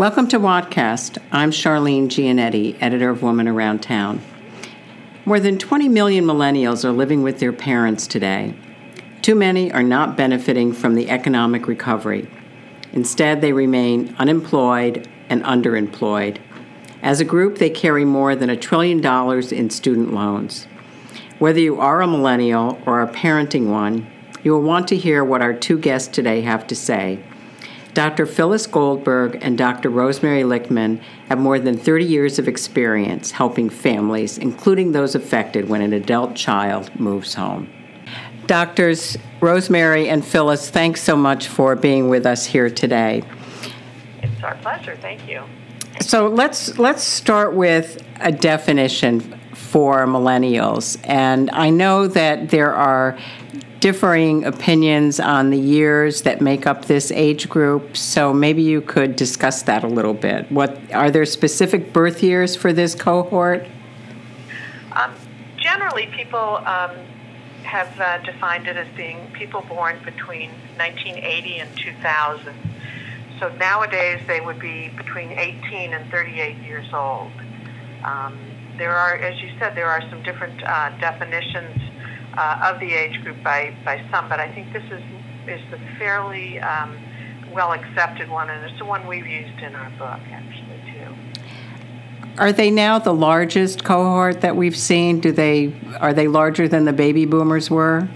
Welcome to Wattcast. I'm Charlene Giannetti, editor of Woman Around Town. More than 20 million millennials are living with their parents today. Too many are not benefiting from the economic recovery. Instead, they remain unemployed and underemployed. As a group, they carry more than a trillion dollars in student loans. Whether you are a millennial or a parenting one, you will want to hear what our two guests today have to say. Dr. Phyllis Goldberg and Dr. Rosemary Lichtman have more than 30 years of experience helping families, including those affected when an adult child moves home. Doctors Rosemary and Phyllis, thanks so much for being with us here today. It's our pleasure. Thank you. So let's let's start with a definition for millennials. And I know that there are differing opinions on the years that make up this age group. So maybe you could discuss that a little bit. What are there specific birth years for this cohort? Um, generally, people um, have uh, defined it as being people born between 1980 and 2000. So nowadays they would be between 18 and 38 years old. Um, there are, as you said, there are some different uh, definitions uh, of the age group by, by some, but I think this is is the fairly um, well accepted one, and it's the one we've used in our book actually too. Are they now the largest cohort that we've seen? Do they are they larger than the baby boomers were?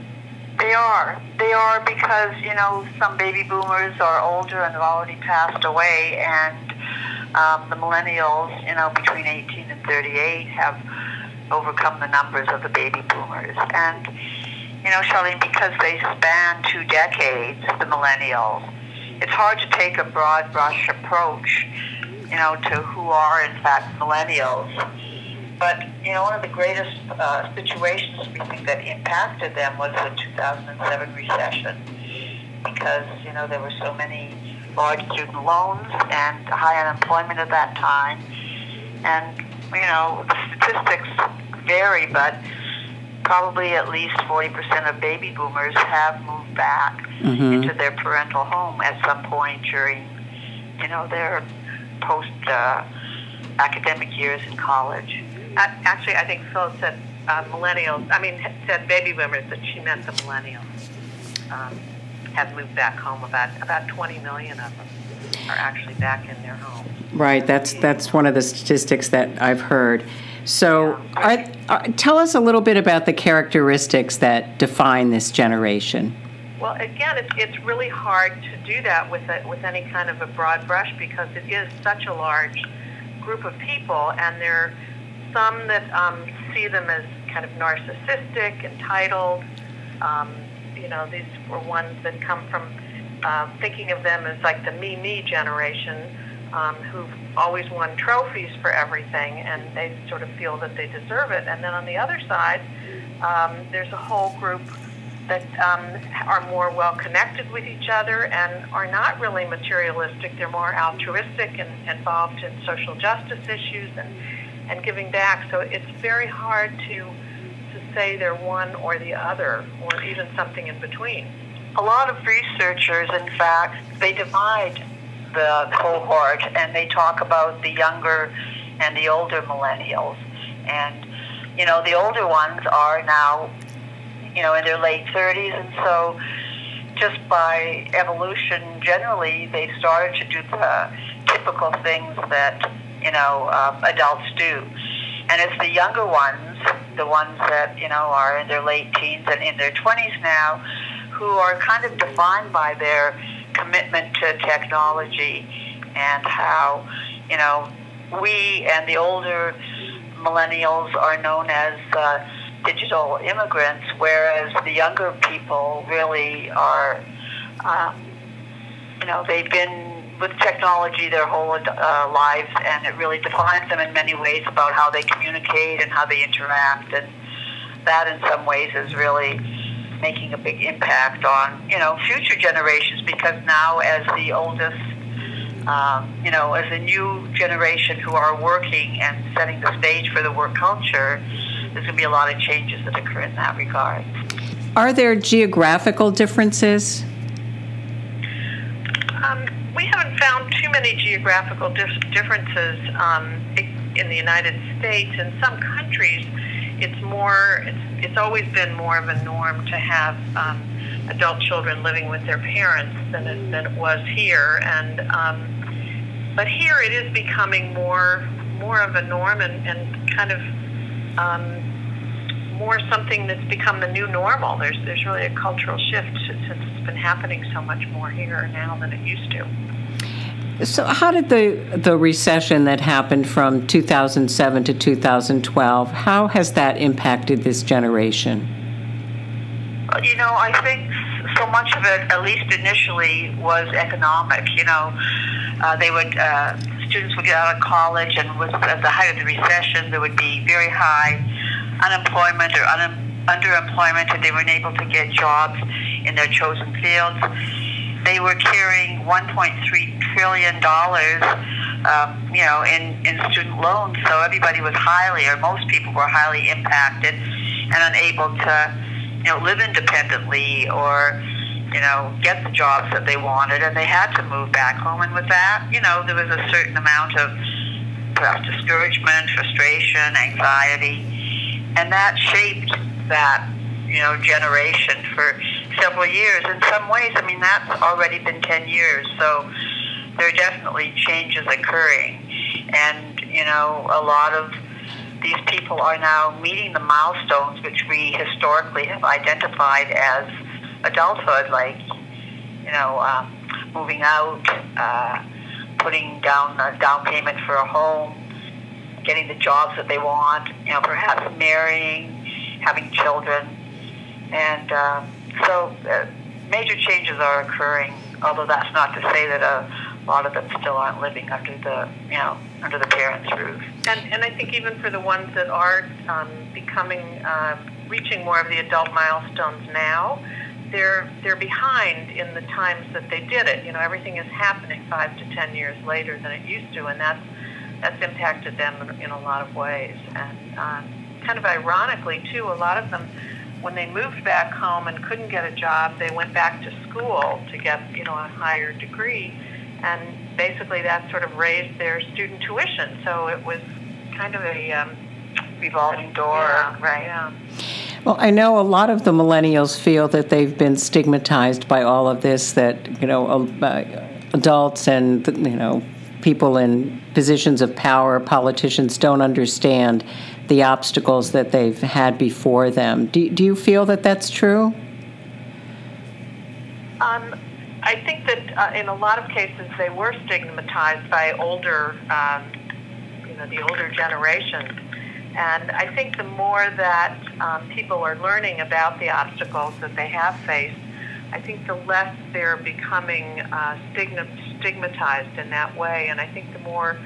They are. They are because you know some baby boomers are older and have already passed away, and um, the millennials, you know, between 18 and 38, have overcome the numbers of the baby boomers. And, you know, Charlene, because they span two decades, the millennials, it's hard to take a broad brush approach, you know, to who are, in fact, millennials. But, you know, one of the greatest uh, situations we think that impacted them was the 2007 recession because, you know, there were so many large student loans and high unemployment at that time. And you know, the statistics vary, but probably at least 40% of baby boomers have moved back mm-hmm. into their parental home at some point during, you know, their post uh, academic years in college. Actually, I think Phil said uh, millennials, I mean, said baby boomers, but she meant the millennials um, have moved back home. About, about 20 million of them are actually back in their homes. Right, that's that's one of the statistics that I've heard. So, are, are, tell us a little bit about the characteristics that define this generation. Well, again, it's, it's really hard to do that with a, with any kind of a broad brush because it is such a large group of people, and there are some that um, see them as kind of narcissistic, entitled. Um, you know, these were ones that come from uh, thinking of them as like the me me generation um, who've always won trophies for everything, and they sort of feel that they deserve it. And then on the other side, um, there's a whole group that um, are more well connected with each other and are not really materialistic. They're more altruistic and involved in social justice issues and, and giving back. So it's very hard to, to say they're one or the other or even something in between. A lot of researchers, in fact, they divide the cohort, and they talk about the younger and the older millennials. And, you know, the older ones are now, you know, in their late 30s, and so just by evolution, generally, they started to do the typical things that, you know, um, adults do. And it's the younger ones, the ones that, you know, are in their late teens and in their 20s now, who are kind of defined by their commitment to technology and how, you know, we and the older millennials are known as uh, digital immigrants, whereas the younger people really are, um, you know, they've been with technology their whole uh, lives, and it really defines them in many ways about how they communicate and how they interact, and that in some ways is really making a big impact on you know future generations because now as the oldest um, you know as a new generation who are working and setting the stage for the work culture there's going to be a lot of changes that occur in that regard are there geographical differences um, we haven't found too many geographical dif- differences um, in the United States. In some countries, it's more. It's, it's always been more of a norm to have um, adult children living with their parents than it, than it was here. And um, but here it is becoming more more of a norm and, and kind of um, more something that's become the new normal. There's there's really a cultural shift since it's been happening so much more here now than it used to. So, how did the the recession that happened from 2007 to 2012? How has that impacted this generation? You know, I think so much of it, at least initially, was economic. You know, uh, they would uh, students would get out of college, and with at the height of the recession, there would be very high unemployment or un- underemployment and they weren't able to get jobs in their chosen fields. They were carrying 1.3 trillion dollars, um, you know, in, in student loans. So everybody was highly, or most people were highly impacted and unable to, you know, live independently or, you know, get the jobs that they wanted, and they had to move back home. And with that, you know, there was a certain amount of perhaps discouragement, frustration, anxiety and that shaped that you know generation for several years. In some ways, I mean that's already been ten years, so there are definitely changes occurring, and you know a lot of these people are now meeting the milestones which we historically have identified as adulthood, like you know um, moving out, uh, putting down a down payment for a home getting the jobs that they want, you know, perhaps marrying, having children. And um, so uh, major changes are occurring, although that's not to say that a lot of them still aren't living under the, you know, under the parents' roof. And, and I think even for the ones that are um, becoming, uh, reaching more of the adult milestones now, they're they're behind in the times that they did it. You know, everything is happening five to ten years later than it used to, and that's that's impacted them in a lot of ways. And uh, kind of ironically, too, a lot of them, when they moved back home and couldn't get a job, they went back to school to get, you know, a higher degree. And basically that sort of raised their student tuition. So it was kind of a um, revolving door, yeah, right? Yeah. Well, I know a lot of the millennials feel that they've been stigmatized by all of this, that, you know, uh, adults and, you know, people in positions of power, politicians don't understand the obstacles that they've had before them. Do, do you feel that that's true? Um, I think that uh, in a lot of cases they were stigmatized by older, um, you know, the older generation. And I think the more that um, people are learning about the obstacles that they have faced, I think the less they're becoming uh, stigmatized in that way. And I think the more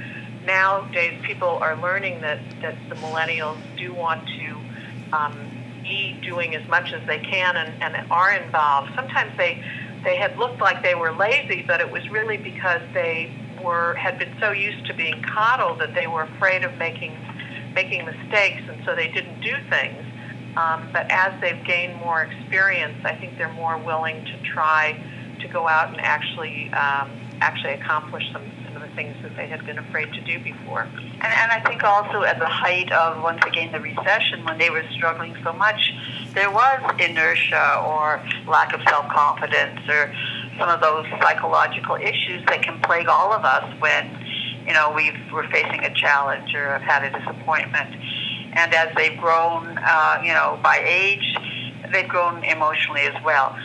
nowadays people are learning that, that the millennials do want to um, be doing as much as they can and, and are involved. Sometimes they they had looked like they were lazy, but it was really because they were had been so used to being coddled that they were afraid of making making mistakes, and so they didn't do things. Um, but as they've gained more experience, I think they're more willing to try to go out and actually um, actually accomplish some, things that they had been afraid to do before. And, and I think also at the height of once again the recession, when they were struggling so much, there was inertia or lack of self confidence or some of those psychological issues that can plague all of us when you know we've, we're facing a challenge or have had a disappointment and as they've grown, uh, you know, by age, they've grown emotionally as well.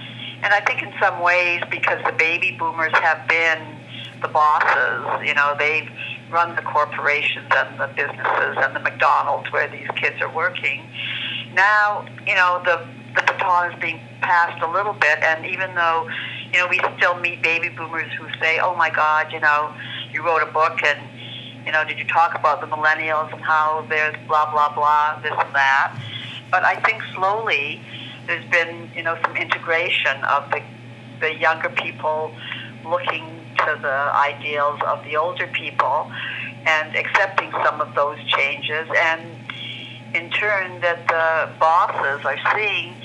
And I think in some ways, because the baby boomers have been the bosses, you know, they've run the corporations and the businesses and the McDonald's where these kids are working. Now, you know, the the baton is being passed a little bit, and even though, you know, we still meet baby boomers who say, "Oh my God, you know, you wrote a book and you know, did you talk about the millennials and how there's blah, blah, blah, this and that? But I think slowly there's been, you know, some integration of the, the younger people looking to the ideals of the older people and accepting some of those changes. And in turn, that the bosses are seeing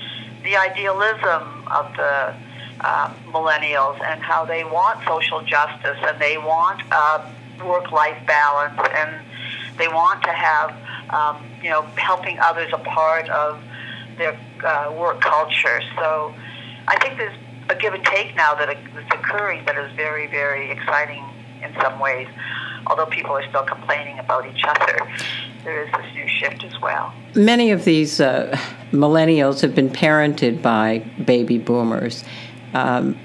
the idealism of the uh, millennials and how they want social justice and they want uh, work-life balance and they want to have, um, you know, helping others a part of their uh, work culture. So I think there's a give and take now that is occurring that is very, very exciting in some ways. Although people are still complaining about each other, there is this new shift as well. Many of these uh, millennials have been parented by baby boomers. Um,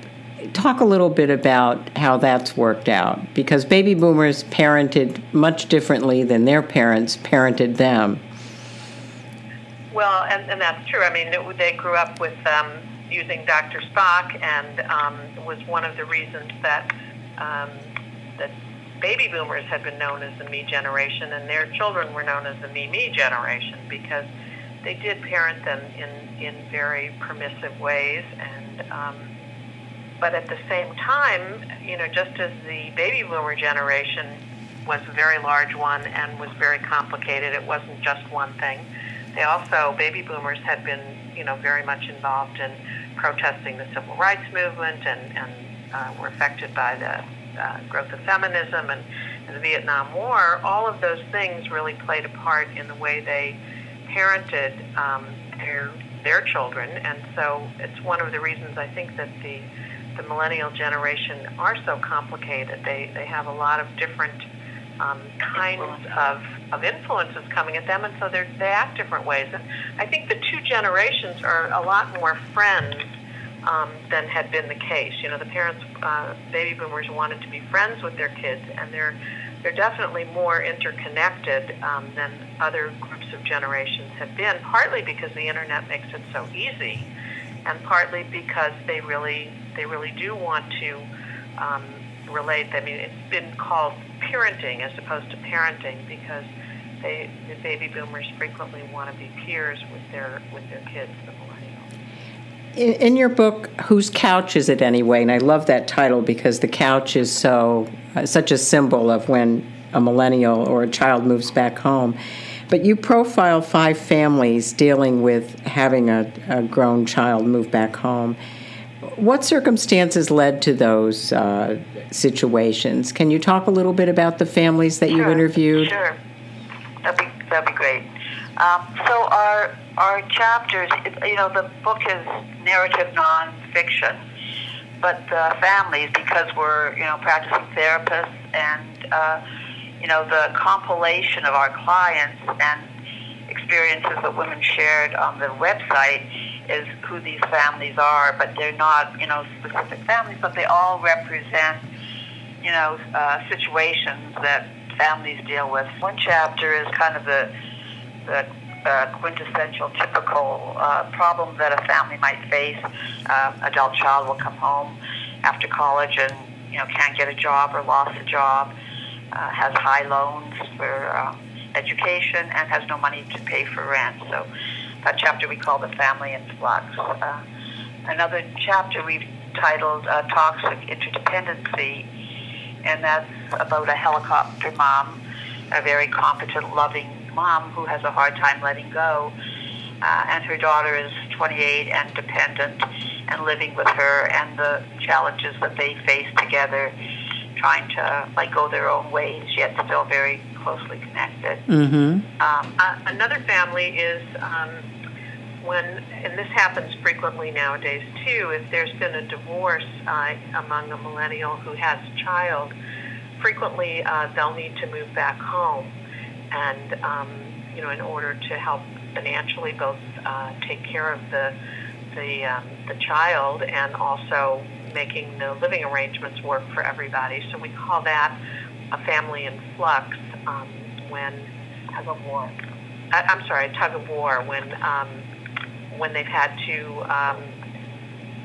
talk a little bit about how that's worked out because baby boomers parented much differently than their parents parented them. Well, and, and that's true. I mean, they grew up with um, using Dr. Spock, and um, was one of the reasons that um, that baby boomers had been known as the me generation, and their children were known as the me me generation because they did parent them in in very permissive ways, and um, but at the same time, you know, just as the baby boomer generation was a very large one and was very complicated, it wasn't just one thing. They also, baby boomers had been, you know, very much involved in protesting the civil rights movement and, and uh, were affected by the uh, growth of feminism and, and the Vietnam War. All of those things really played a part in the way they parented um, their their children, and so it's one of the reasons I think that the the millennial generation are so complicated. They they have a lot of different um, kinds of, of influences coming at them, and so they they act different ways. And I think the two generations are a lot more friends um, than had been the case. You know, the parents, uh, baby boomers, wanted to be friends with their kids, and they're they're definitely more interconnected um, than other groups of generations have been. Partly because the internet makes it so easy, and partly because they really they really do want to um, relate. I mean, it's been called parenting as opposed to parenting because they the baby boomers frequently want to be peers with their with their kids, the millennials. In, your book, whose couch is it anyway? And I love that title because the couch is so uh, such a symbol of when a millennial or a child moves back home. But you profile five families dealing with having a, a grown child move back home. What circumstances led to those uh, situations? Can you talk a little bit about the families that sure, you interviewed? Sure, that'd be that'd be great. Um, so our our chapters, you know, the book is narrative nonfiction, but the families, because we're you know practicing therapists, and uh, you know the compilation of our clients and experiences that women shared on the website is who these families are, but they're not, you know, specific families, but they all represent, you know, uh, situations that families deal with. One chapter is kind of the, the uh, quintessential, typical uh, problem that a family might face. Uh, adult child will come home after college and, you know, can't get a job or lost a job, uh, has high loans for um, education, and has no money to pay for rent. So a chapter we call The Family in Flux. Uh, another chapter we've titled uh, Toxic Interdependency, and that's about a helicopter mom, a very competent, loving mom who has a hard time letting go. Uh, and her daughter is 28 and dependent and living with her and the challenges that they face together, trying to like go their own ways, yet still very closely connected. Mm-hmm. Um, uh, another family is um, when, and this happens frequently nowadays too, if there's been a divorce uh, among a millennial who has a child, frequently uh, they'll need to move back home, and um, you know, in order to help financially both uh, take care of the the um, the child and also making the living arrangements work for everybody. So we call that a family in flux um, when tug of war. I, I'm sorry, tug of war when um, when they've had to um,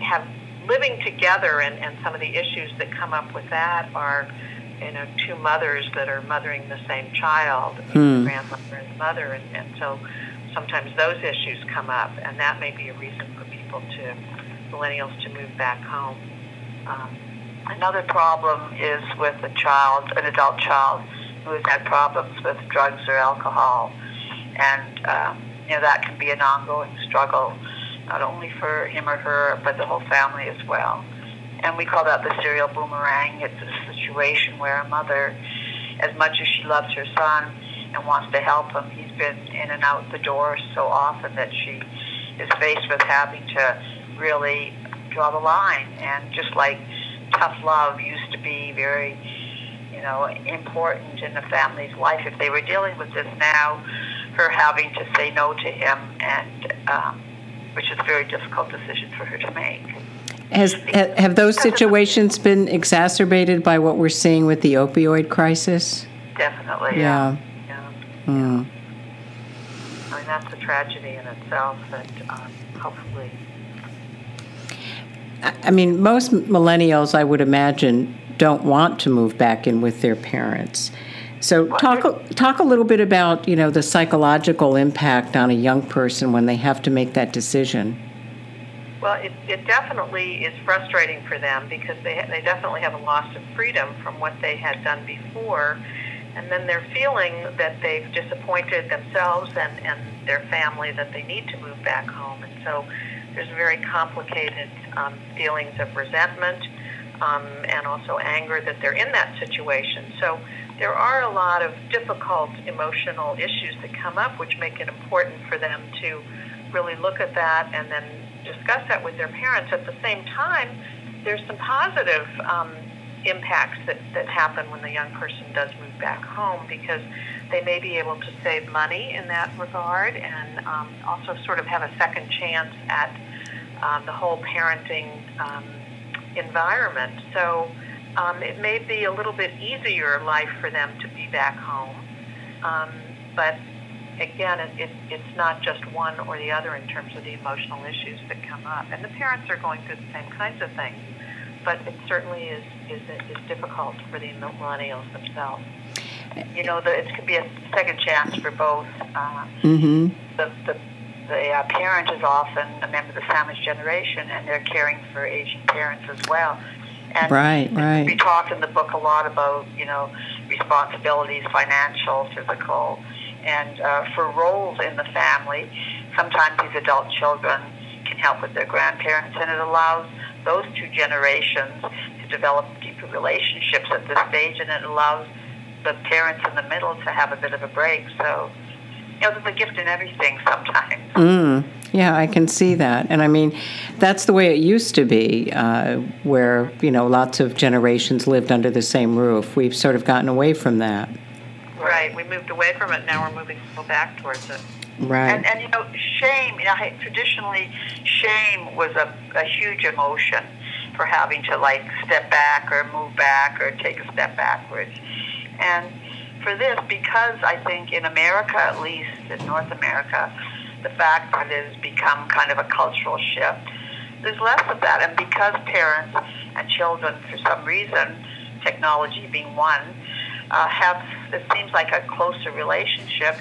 have living together and, and some of the issues that come up with that are you know two mothers that are mothering the same child hmm. the grandmother and the mother and, and so sometimes those issues come up and that may be a reason for people to millennials to move back home um, another problem is with a child an adult child who has had problems with drugs or alcohol and um, you know, that can be an ongoing struggle not only for him or her, but the whole family as well. And we call that the serial boomerang. It's a situation where a mother, as much as she loves her son and wants to help him, he's been in and out the door so often that she is faced with having to really draw the line. And just like tough love used to be very, you know, important in the family's life, if they were dealing with this now, her having to say no to him, and um, which is a very difficult decision for her to make. Has have those situations been exacerbated by what we're seeing with the opioid crisis? Definitely. Yeah. Yeah. Mm. I mean, that's a tragedy in itself that um, hopefully. I mean, most millennials, I would imagine, don't want to move back in with their parents. So talk talk a little bit about you know the psychological impact on a young person when they have to make that decision. Well, it, it definitely is frustrating for them because they they definitely have a loss of freedom from what they had done before, and then they're feeling that they've disappointed themselves and and their family that they need to move back home, and so there's very complicated um, feelings of resentment um, and also anger that they're in that situation. So there are a lot of difficult emotional issues that come up, which make it important for them to really look at that and then discuss that with their parents. At the same time, there's some positive um, impacts that, that happen when the young person does move back home because they may be able to save money in that regard and um, also sort of have a second chance at um, the whole parenting um, environment. So um, it may be a little bit easier life for them to be back home. Um, but again, it, it, it's not just one or the other in terms of the emotional issues that come up. And the parents are going through the same kinds of things. But it certainly is, is, is difficult for the millennials themselves. You know, the, it could be a second chance for both. Uh, mm-hmm. The, the, the uh, parent is often a member of the sandwich generation, and they're caring for aging parents as well. And right, right. We talk in the book a lot about, you know, responsibilities, financial, physical, and uh, for roles in the family. Sometimes these adult children can help with their grandparents, and it allows those two generations to develop deeper relationships at this stage, and it allows the parents in the middle to have a bit of a break. So, you know, there's a gift in everything sometimes. Mm. Yeah, I can see that. And I mean, that's the way it used to be, uh, where, you know, lots of generations lived under the same roof. We've sort of gotten away from that. Right. We moved away from it. Now we're moving people back towards it. Right. And, and you know, shame, you know, traditionally, shame was a, a huge emotion for having to, like, step back or move back or take a step backwards. And for this, because I think in America, at least, in North America, the fact that it has become kind of a cultural shift. There's less of that, and because parents and children, for some reason, technology being one, uh, have it seems like a closer relationship.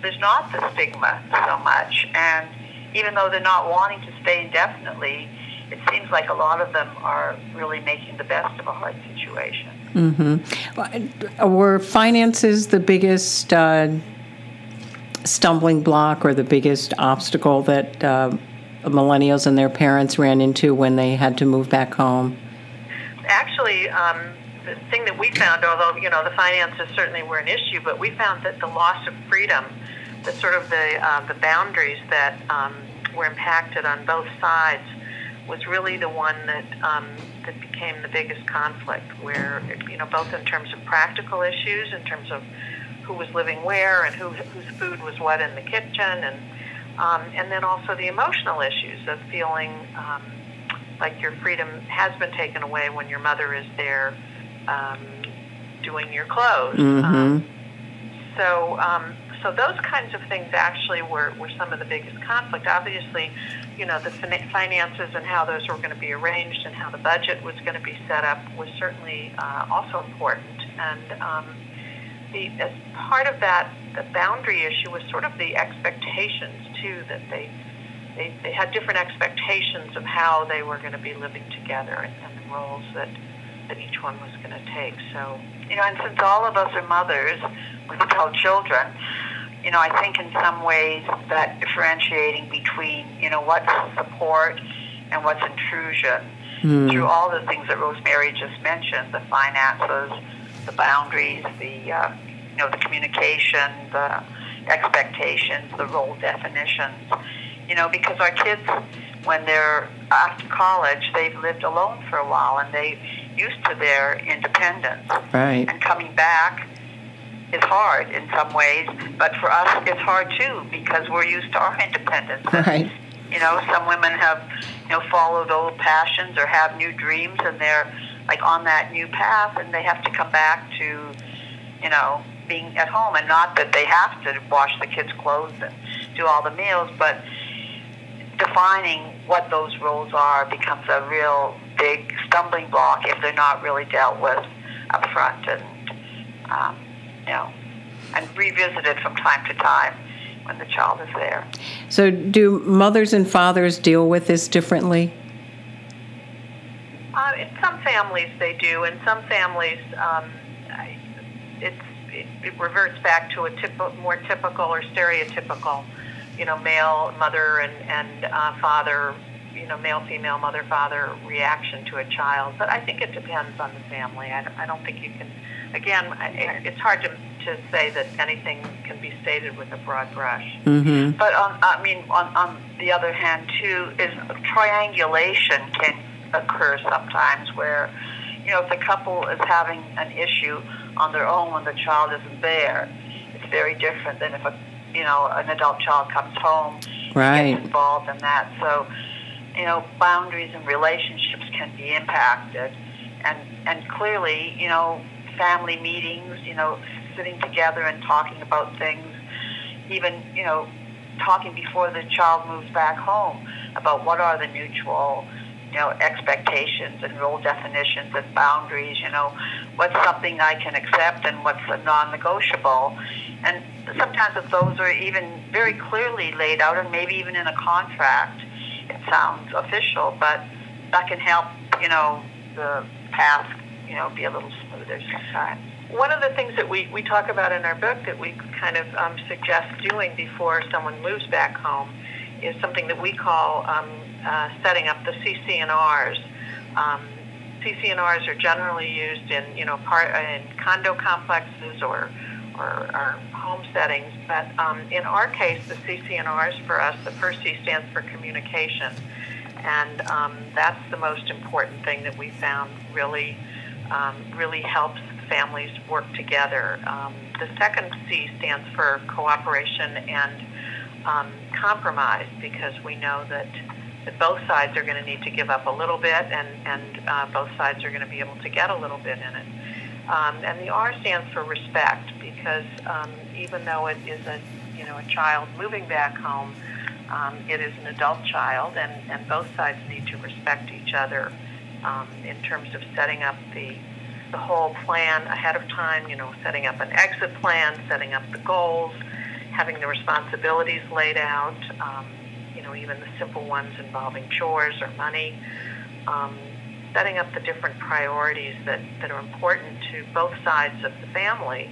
There's not the stigma so much, and even though they're not wanting to stay indefinitely, it seems like a lot of them are really making the best of a hard situation. Mm-hmm. Were finances the biggest uh, stumbling block or the biggest obstacle that uh, millennials and their parents ran into when they had to move back home? Actually, um, the thing that we found, although you know the finances certainly were an issue, but we found that the loss of freedom, the sort of the uh, the boundaries that um, were impacted on both sides, was really the one that um, that became the biggest conflict. Where you know both in terms of practical issues, in terms of who was living where and who, whose food was what in the kitchen, and um, and then also the emotional issues of feeling um, like your freedom has been taken away when your mother is there um, doing your clothes. Mm-hmm. Um, so um, so those kinds of things actually were, were some of the biggest conflict. Obviously, you know, the fin- finances and how those were going to be arranged and how the budget was going to be set up was certainly uh, also important. And um, the as part of that the boundary issue was sort of the expectations too that they they, they had different expectations of how they were going to be living together and, and the roles that that each one was going to take. So you know, and since all of us are mothers with adult children, you know, I think in some ways that differentiating between, you know, what's support and what's intrusion mm. through all the things that Rosemary just mentioned, the finances, the boundaries, the, uh, you know, the communication, the expectations, the role definitions, you know, because our kids, when they're after college, they've lived alone for a while and they used to their independence. Right. And coming back is hard in some ways, but for us it's hard too because we're used to our independence. Right. You know, some women have, you know, followed old passions or have new dreams and they're like on that new path and they have to come back to, you know, being at home and not that they have to wash the kids' clothes and do all the meals, but defining what those roles are becomes a real big stumbling block if they're not really dealt with up front and um, you know and revisited from time to time when the child is there. So do mothers and fathers deal with this differently? Uh, in some families they do. In some families um, it, it reverts back to a typ- more typical or stereotypical you know, male mother and, and uh, father, you know, male, female, mother, father reaction to a child. But I think it depends on the family. I don't, I don't think you can, again, it, it's hard to, to say that anything can be stated with a broad brush. Mm-hmm. But on, I mean, on, on the other hand, too, is triangulation can occur sometimes where, you know, if the couple is having an issue on their own when the child isn't there, it's very different than if a you know, an adult child comes home, right. gets involved in that. So, you know, boundaries and relationships can be impacted, and and clearly, you know, family meetings, you know, sitting together and talking about things, even you know, talking before the child moves back home about what are the mutual you know, expectations and role definitions and boundaries, you know, what's something I can accept and what's a non-negotiable. And sometimes if those are even very clearly laid out and maybe even in a contract, it sounds official, but that can help, you know, the path, you know, be a little smoother sometimes. One of the things that we, we talk about in our book that we kind of um, suggest doing before someone moves back home is something that we call um, uh, setting up the CC&Rs. Um, CC&Rs are generally used in, you know, part in condo complexes or or, or home settings. But um, in our case, the CC&Rs for us, the first C stands for communication, and um, that's the most important thing that we found really um, really helps families work together. Um, the second C stands for cooperation and um, compromise because we know that that both sides are going to need to give up a little bit, and and uh, both sides are going to be able to get a little bit in it. Um, and the R stands for respect because um, even though it is a you know a child moving back home, um, it is an adult child, and, and both sides need to respect each other um, in terms of setting up the the whole plan ahead of time. You know, setting up an exit plan, setting up the goals, having the responsibilities laid out. Um, you know, even the simple ones involving chores or money. Um, setting up the different priorities that, that are important to both sides of the family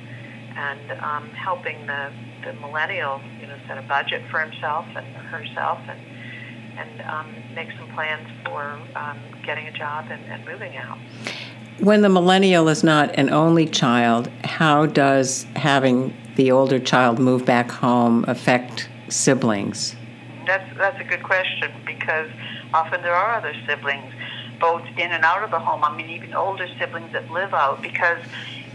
and um, helping the, the millennial, you know, set a budget for himself and herself and, and um, make some plans for um, getting a job and, and moving out. When the millennial is not an only child, how does having the older child move back home affect siblings? That's, that's a good question because often there are other siblings both in and out of the home. I mean, even older siblings that live out because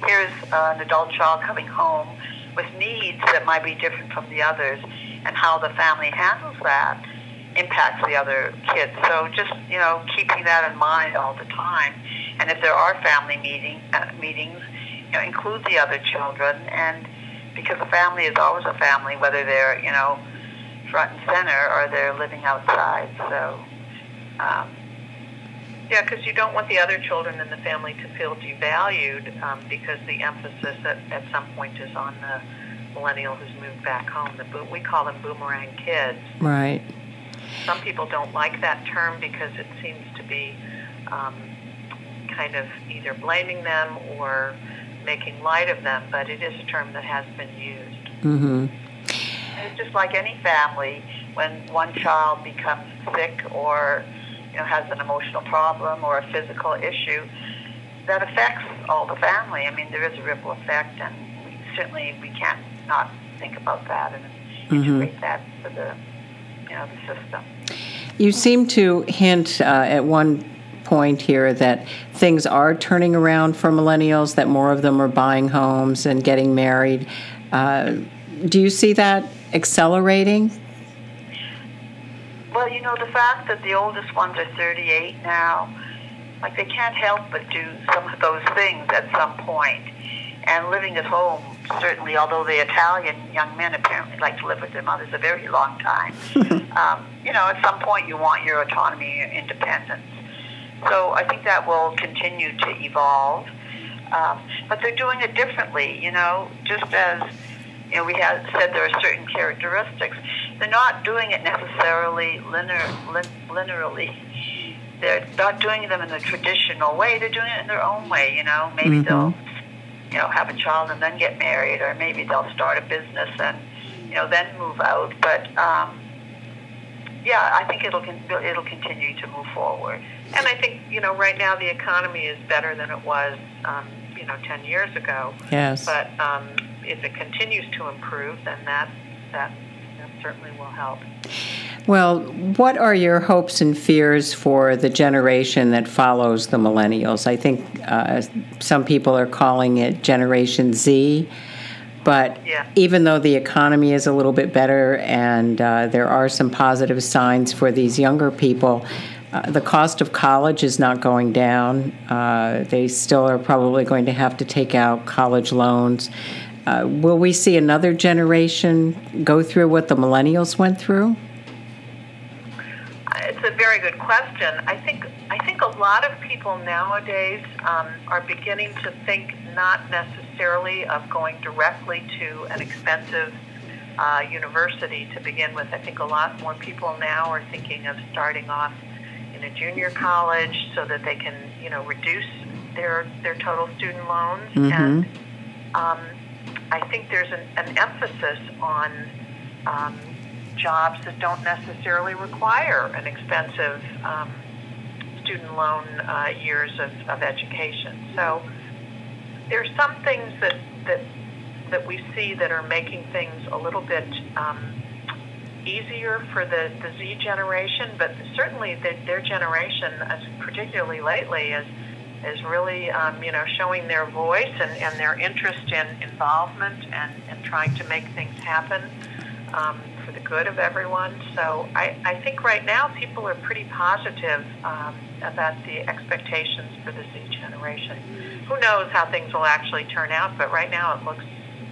here's uh, an adult child coming home with needs that might be different from the others, and how the family handles that impacts the other kids. So just you know, keeping that in mind all the time. And if there are family meeting uh, meetings, you know, include the other children, and because a family is always a family, whether they're you know front and center or they're living outside. So. Um, yeah, because you don't want the other children in the family to feel devalued um, because the emphasis at, at some point is on the millennial who's moved back home. The bo- we call them boomerang kids. Right. Some people don't like that term because it seems to be um, kind of either blaming them or making light of them, but it is a term that has been used. Mm-hmm. It's just like any family when one child becomes sick or you know has an emotional problem or a physical issue that affects all the family. I mean, there is a ripple effect, and certainly we can't not think about that and mm-hmm. integrate that to the you know the system. You seem to hint uh, at one point here that things are turning around for millennials, that more of them are buying homes and getting married. Uh, do you see that accelerating? Well, you know, the fact that the oldest ones are 38 now, like they can't help but do some of those things at some point. And living at home, certainly, although the Italian young men apparently like to live with their mothers a very long time, um, you know, at some point you want your autonomy and independence. So I think that will continue to evolve. Um, but they're doing it differently, you know, just as you know, we had said there are certain characteristics. They're not doing it necessarily linear, lin, linearly. They're not doing them in the traditional way. They're doing it in their own way. You know, maybe mm-hmm. they'll, you know, have a child and then get married, or maybe they'll start a business and, you know, then move out. But um, yeah, I think it'll it'll continue to move forward. And I think you know right now the economy is better than it was um, you know ten years ago. Yes. But um, if it continues to improve, then that that, that certainly will help. Well, what are your hopes and fears for the generation that follows the millennials? I think uh, some people are calling it Generation Z. But yeah. even though the economy is a little bit better and uh, there are some positive signs for these younger people, uh, the cost of college is not going down. Uh, they still are probably going to have to take out college loans. Uh, will we see another generation go through what the millennials went through? It's a very good question. I think I think a lot of people nowadays um, are beginning to think not necessarily of going directly to an expensive uh, university to begin with. I think a lot more people now are thinking of starting off in a junior college so that they can, you know, reduce their their total student loans. Mm-hmm. And um, I think there's an, an emphasis on um, jobs that don't necessarily require an expensive um, student loan uh, years of, of education. So there's some things that that that we see that are making things a little bit um, easier for the, the Z generation, but certainly the, their generation, particularly lately, is is really um, you know showing their voice and, and their interest in involvement and, and trying to make things happen um, for the good of everyone. So I, I think right now people are pretty positive um, about the expectations for the Z generation who knows how things will actually turn out, but right now it looks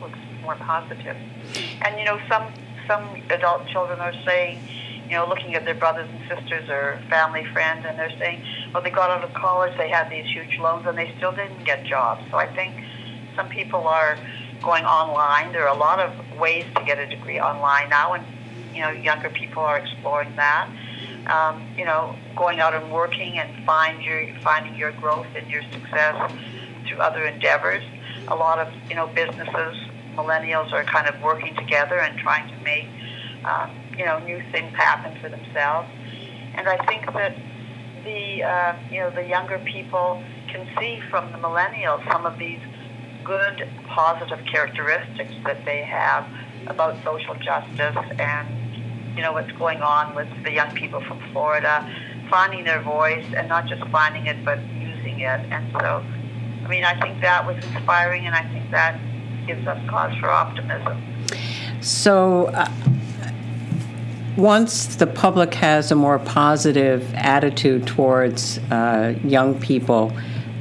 looks more positive. And you know, some some adult children are saying, you know, looking at their brothers and sisters or family friends, and they're saying, well, they got out of college, they had these huge loans, and they still didn't get jobs. So I think some people are going online. There are a lot of ways to get a degree online now, and you know, younger people are exploring that. Um, you know, going out and working and find your finding your growth and your success through other endeavors. A lot of you know businesses, millennials are kind of working together and trying to make um, you know new things happen for themselves. And I think that the uh, you know the younger people can see from the millennials some of these good positive characteristics that they have about social justice and you know what's going on with the young people from Florida finding their voice and not just finding it but using it and so I mean, I think that was inspiring, and I think that gives us cause for optimism. So, uh, once the public has a more positive attitude towards uh, young people,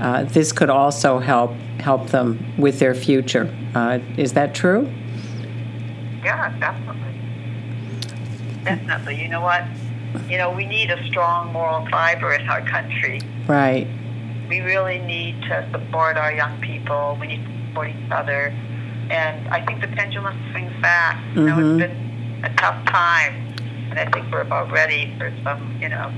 uh, this could also help help them with their future. Uh, is that true? Yeah, definitely. Definitely. You know what? You know, we need a strong moral fiber in our country. Right we really need to support our young people. We need to support each other. And I think the pendulum swings back. You know, it's mm-hmm. been a tough time. And I think we're about ready for some, you know,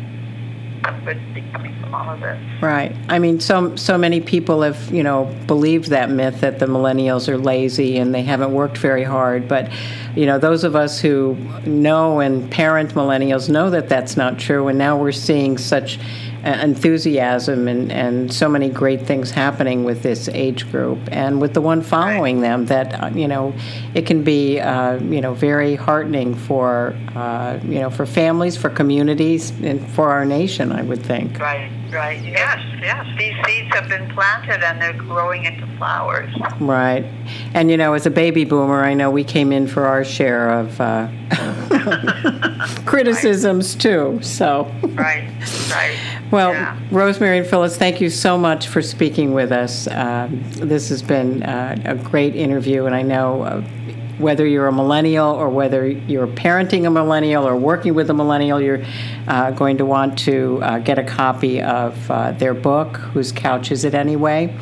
good coming from all of this. Right. I mean, so so many people have you know believed that myth that the millennials are lazy and they haven't worked very hard. But you know, those of us who know and parent millennials know that that's not true. And now we're seeing such enthusiasm and, and so many great things happening with this age group and with the one following them that uh, you know it can be uh, you know very heartening for uh, you know for families for communities and for our nation I would think. Right right. Yes yes. These seeds have been planted and they're growing into flowers. Right. And you know as a baby boomer I know we came in for our share of uh, criticisms right. too so. Right right well, yeah. Rosemary and Phyllis, thank you so much for speaking with us. Um, this has been uh, a great interview, and I know uh, whether you're a millennial or whether you're parenting a millennial or working with a millennial, you're uh, going to want to uh, get a copy of uh, their book, Whose Couch Is It Anyway?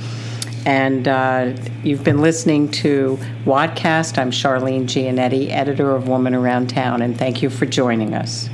And uh, you've been listening to Wadcast. I'm Charlene Giannetti, editor of Woman Around Town, and thank you for joining us.